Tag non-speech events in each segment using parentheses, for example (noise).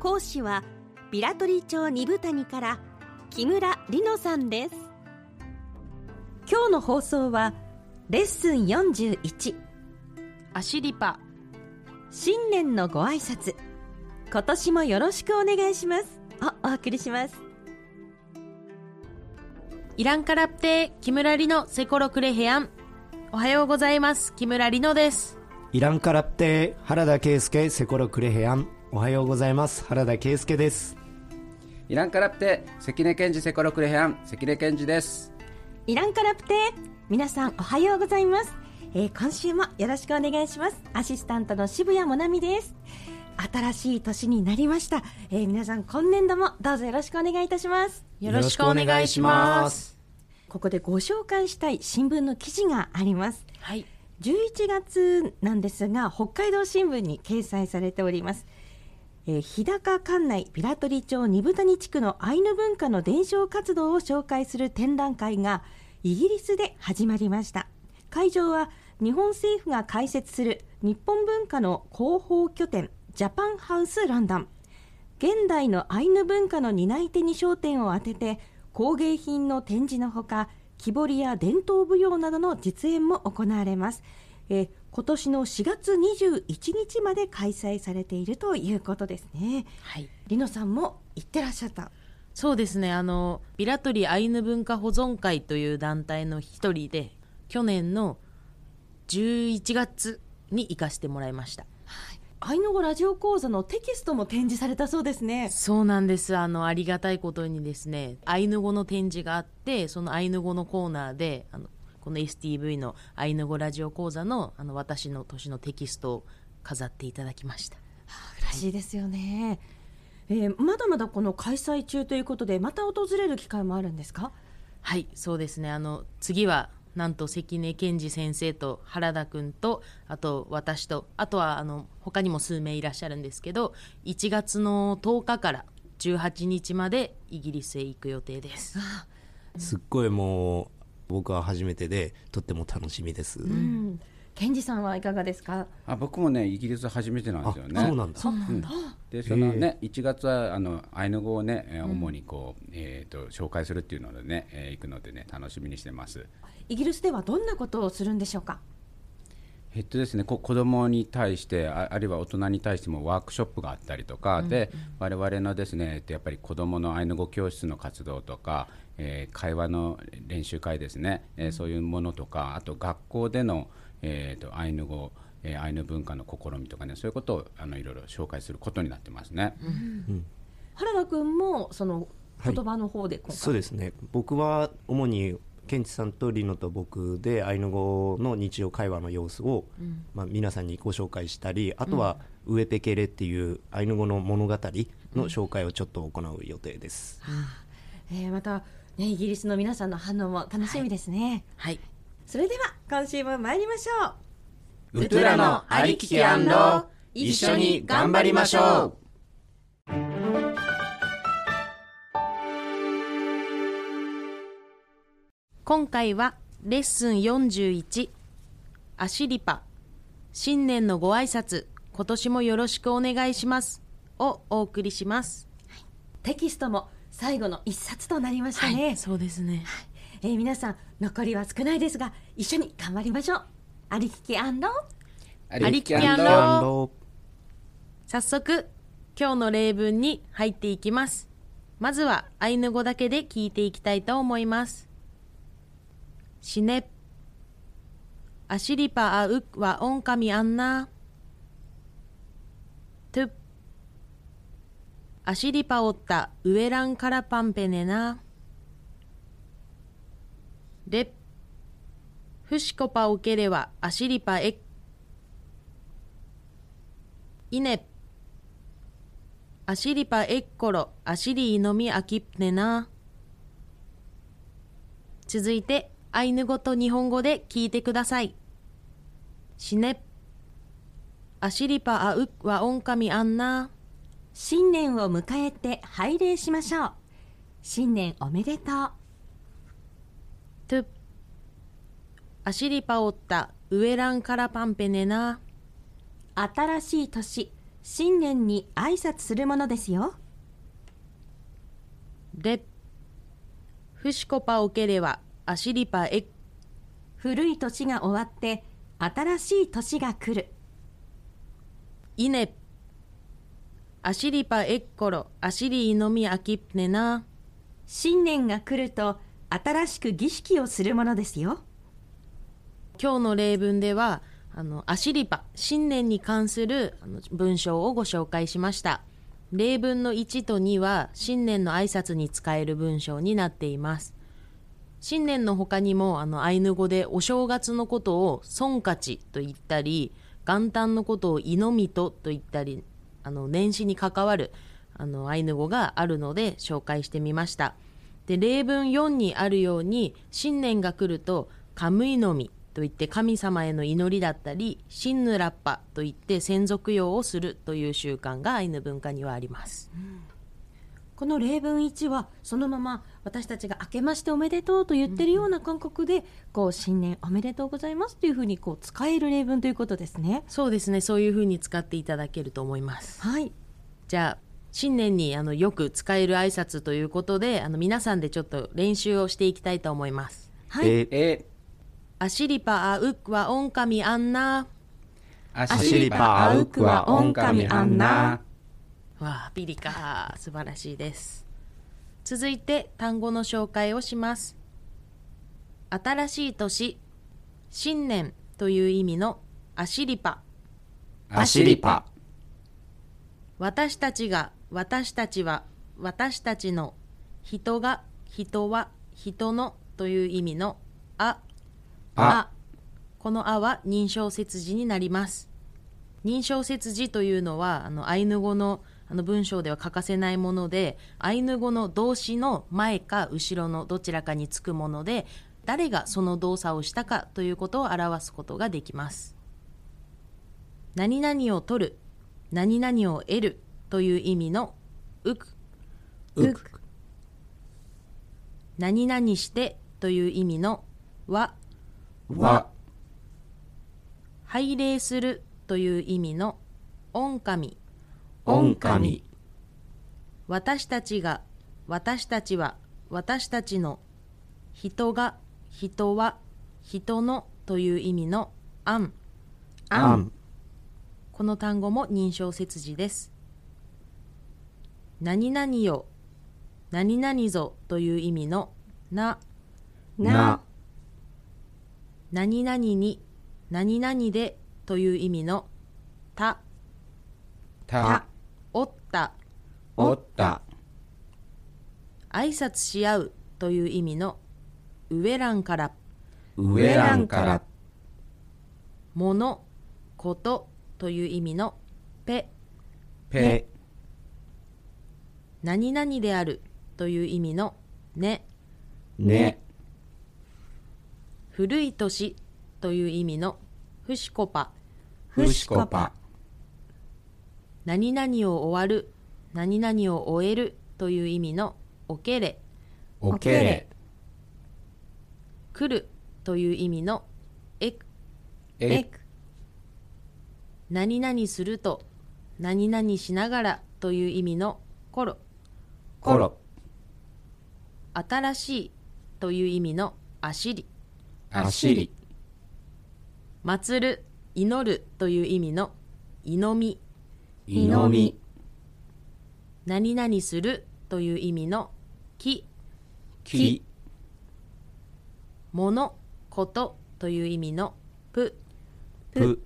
講師はビラトリ町二部谷から木村里乃さんです。今日の放送はレッスン41アシリパ。新年のご挨拶。今年もよろしくお願いします。をお送りします。イランカラプテ木村里乃セコロクレヘアン。おはようございます。木村里乃です。イランカラプテ原田圭介セコロクレヘアンおはようございます。原田圭介です。イランカラプテ関根健治セコロクレヘアン関根健治です。イランカラプテ皆さんおはようございます、えー今週もよろしくお願いします。アシスタントの渋谷もなみです。新しい年になりました、えー皆さん今年度もどうぞよろしくお願いいたします。よろしくお願いします。ここでご紹介したい新聞の記事があります。はい。11月なんですが北海道新聞に掲載されております、えー日高管内ピラトリ町二部谷地区のアイヌ文化の伝承活動を紹介する展覧会がイギリスで始まりました。会場は日本政府が開設する日本文化の広報拠点ジャパンハウスランドン現代のアイヌ文化の担い手に焦点を当てて工芸品の展示のほか木彫りや伝統舞踊などの実演も行われます、え今年の4月21日まで開催されているということですね。はい。リノさんも行ってらっしゃった。そうですね。あのビラトリアイヌ文化保存会という団体の一人で去年の11月に行かせてもらいました。アイヌ語ラジオ講座のテキストも展示されたそうですね。そうなんです。あのありがたいことにですねアイヌ語の展示があってそのアイヌ語のコーナーであのこの STV のアイヌ語ラジオ講座のあの私の年のテキストを飾っていただきました。嬉しいですよね、えーまだまだこの開催中ということでまた訪れる機会もあるんですか？はいそうですね。あの次はなんと関根健二先生と原田君とあと私とあとはあの他にも数名いらっしゃるんですけど1月の10日から18日までイギリスへ行く予定です。すっごいもう僕は初めてでとっても楽しみです、うん。ケンジさんはいかがですか？あ僕もねイギリス初めてなんですよね。そうなんだ。そうなんだ、でそのね1月はあのアイヌ語をね、えー主にこう、えー、と紹介するっていうのでね、えー行くのでね楽しみにしてます。イギリスではどんなことをするんでしょうか？えっとですね、こ子供に対してああるいは大人に対してもワークショップがあったりとか、で我々のですねえっとやっぱり子供のアイヌ語教室の活動とか、えー会話の練習会ですね、えーそういうものとかあと学校での、えー、とアイヌ語、えーアイヌ文化の試みとかねそういうことをあのいろいろ紹介することになってますね。原田君もそのはい。言葉の方で今回、そうですね。僕は主にケンチさんとリノと僕でアイヌ語の日常会話の様子を、まあ、皆さんにご紹介したりあとは「ウエペケレ」っていうアイヌ語の物語の紹介をちょっと行う予定です、えーまた、ね、イギリスの皆さんの反応も楽しみですね、はい。それでは今週も参りましょう。ウトゥラのありきき一緒に頑張りましょう今回はレッスン41アシリパ新年のご挨拶今年もよろしくお願いしますをお送りします。テキストも最後の一冊となりましたね、はいそうですね。えー皆さん残りは少ないですが一緒に頑張りましょう。ありききありききアンド。アンド。早速今日の例文に入っていきます。まずはアイヌ語だけで聞いていきたいと思いますシネアシリパアウクはオンカミアンナトゥ。アシリパオッタウエランカラパンペネナレフシコパオケレはアシリパエイネ。アシリパエッコロアシリイノミアキプネナ続いてアイヌ語と日本語で聞いてください。シネアシリパアウッワオンカミアンナ新年を迎えて拝礼しましょう。新年おめでとう。トゥ。アシリパオッタウエランカラパンペネナ新しい年新年に挨拶するものですよ。レフシコパオケレワアシリパエ古い年が終わって新しい年が来る。イネアシリパエッコロアシリイノミアキプネナ。新年が来ると新しく儀式をするものですよ。今日の例文ではあのアシリパ新年に関するあの文章をご紹介しました。例文の1と2は新年の挨拶に使える文章になっています新年の他にもあのアイヌ語でお正月のことをソンカチと言ったり元旦のことをイノミトと言ったりあの年始に関わるあのアイヌ語があるので紹介してみました。で例文4にあるように新年が来るとカムイノミといって神様への祈りだったりシンヌラッパといって先祖供養をするという習慣がアイヌ文化にはあります、この例文1はそのまま私たちが明けましておめでとうと言ってるような感覚で、こう新年おめでとうございますというふうにこう使える例文ということですね。そうですねそういうふうに使っていただけると思います。はい。じゃあ新年にあのよく使える挨拶ということであの皆さんでちょっと練習をしていきたいと思います。はい、え。え。アシリパアウックはオンカミアンナ。アシリパアウクワオンカミアンナわあピリカ素晴らしいです。続いて単語の紹介をします。新しい年新年という意味のアシリパ。アシリパ。私たちが私たちは私たちの人が人は人のという意味のあ。あ。この「あ」は認証切字になります。認証切字というのはあのアイヌ語のあの文章では欠かせないものでアイヌ語の動詞の前か後ろのどちらかにつくもので誰がその動作をしたかということを表すことができます。何々を取る何々を得るという意味のうく。うく。何々してという意味のはわ。拝礼するという意味のオンカミオンカミ私たちが私たちは私たちの人が人は人のという意味のアンアンこの単語も認証切字です。何々よ何々ぞという意味のな。な。何々に何々でという意味のたた。おった。おった。挨拶し合うという意味のウエランから。上らんから。ものことという意味のペペ何々であるという意味のね。ね。古い年という意味のフシコパふしこぱ何々を終わる何々を終えるという意味のおけれおけれ。来るという意味のえくえ何々すると何々しながらという意味のコロころ新しいという意味のあしり。あしり。祭る祈るという意味の祈みいのみ。何々するという意味のききものこと。という意味のぷ。ぷ。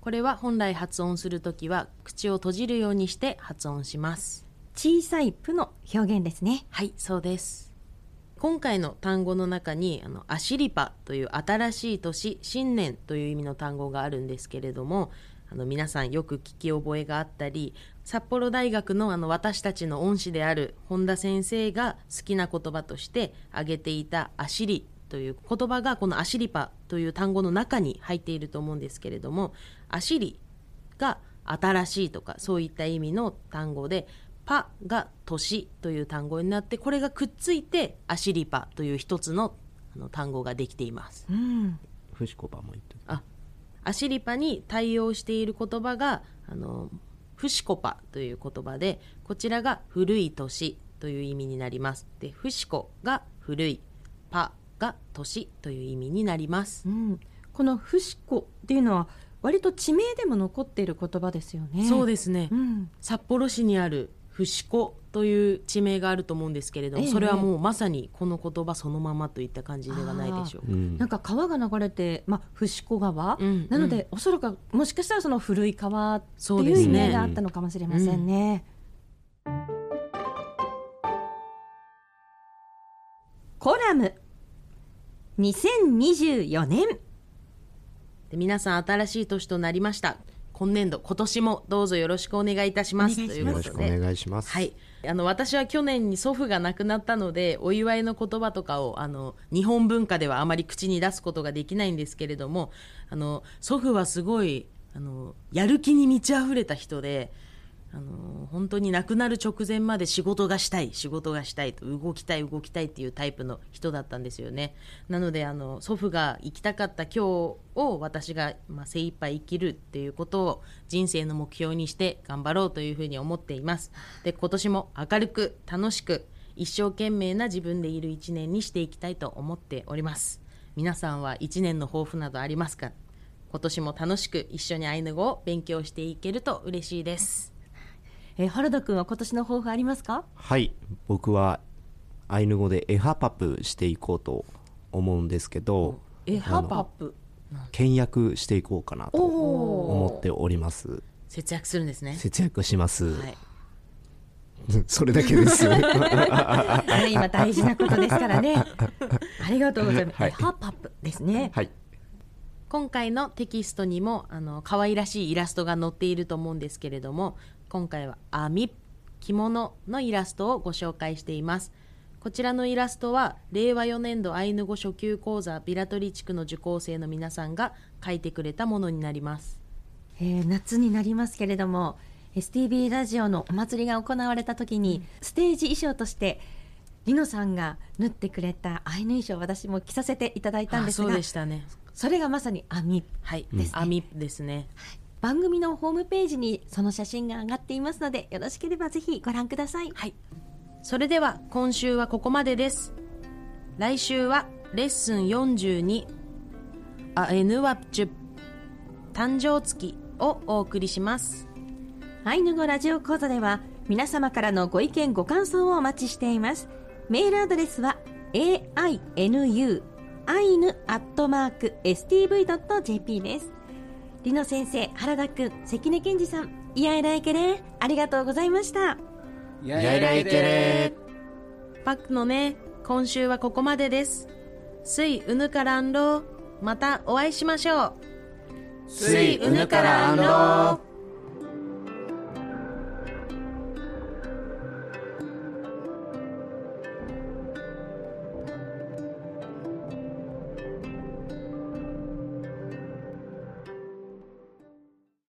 これは本来発音するときは口を閉じるようにして発音します。小さい「プ」の表現ですね。はいそうです。今回の単語の中にあのアシリパという新しい年新年という意味の単語があるんですけれどもあの皆さんよく聞き覚えがあったり札幌大学のあの私たちの恩師である本田先生が好きな言葉として挙げていた「アシリ」という言葉がこの「アシリパ」という単語の中に入っていると思うんですけれども「アシリ」が新しいとかそういった意味の単語で「パ」が年という単語になってこれがくっついて「アシリパ」という一つのあの単語ができています。うんフシコバも言ってあアシリパに対応している言葉があのフシコパという言葉でこちらが古い年という意味になります。でフシコが古いパが年という意味になります。うん、このフシコっていうのは割と地名でも残っている言葉ですよね。そうですね、うん、札幌市にあるフシコという地名があると思うんですけれども、ええ。それはもうまさにこの言葉そのままといった感じではないでしょう。かうん。なんか川が流れて、まあ、伏子川、うんなので、おそらくもしかしたらその古い川ってそうですねいう意味があったのかもしれませんね。コラム。2024年。で皆さん新しい年となりました今年度今年もどうぞよろしくお願いいたしますお願いします。というよろしくおことで願いします。はい、あの私は去年に祖父が亡くなったのでお祝いの言葉とかをあの日本文化ではあまり口に出すことができないんですけれどもあの祖父はすごいあのやる気に満ち溢れた人であの本当に亡くなる直前まで仕事がしたい仕事がしたいと動きたい動きたいっていうタイプの人だったんですよね。なのであの祖父が生きたかった今日を私が、まあ、精一杯生きるっていうことを人生の目標にして頑張ろうというふうに思っています。で今年も明るく楽しく一生懸命な自分でいる一年にしていきたいと思っております。皆さんは一年の抱負などありますか？今年も楽しく一緒にアイヌ語を勉強していけると嬉しいです。えー原田君は今年の抱負ありますか？はい。僕はアイヌ語でエハパプしていこうと思うんですけどエハパップ倹約していこうかなとお思っております。節約するんですね。節約します、はい。(laughs) それだけです (laughs) 今大事なことですからね。(laughs) ありがとうございます、はい。エハパップですね。はい。今回のテキストにもあの可愛らしいイラストが載っていると思うんですけれども今回は編み着物のイラストをご紹介しています。こちらのイラストは令和4年度アイヌ語初級講座ビラトリ地区の受講生の皆さんが描いてくれたものになります。えー夏になりますけれども STB ラジオのお祭りが行われた時に、ステージ衣装としてリノさんが縫ってくれたアイヌ衣装を私も着させていただいたんですがあそうでしたね。それがまさに編みはいですね編みですね番組のホームページにその写真が上がっていますのでよろしければぜひご覧ください。はい。それでは今週はここまでです。来週はレッスン42あ N ワプチュ誕生月をお送りします。アイヌ語ラジオ講座では皆様からのご意見ご感想をお待ちしています。メールアドレスは ainu アイヌアットマーク stv.jp ですリノ先生原田くん関根健二さん。いやいらいけれ。ありがとうございました。ややいらいけれ。パックのね今週はここまでです。スイウヌからんろまたお会いしましょう。スイウヌからアンロー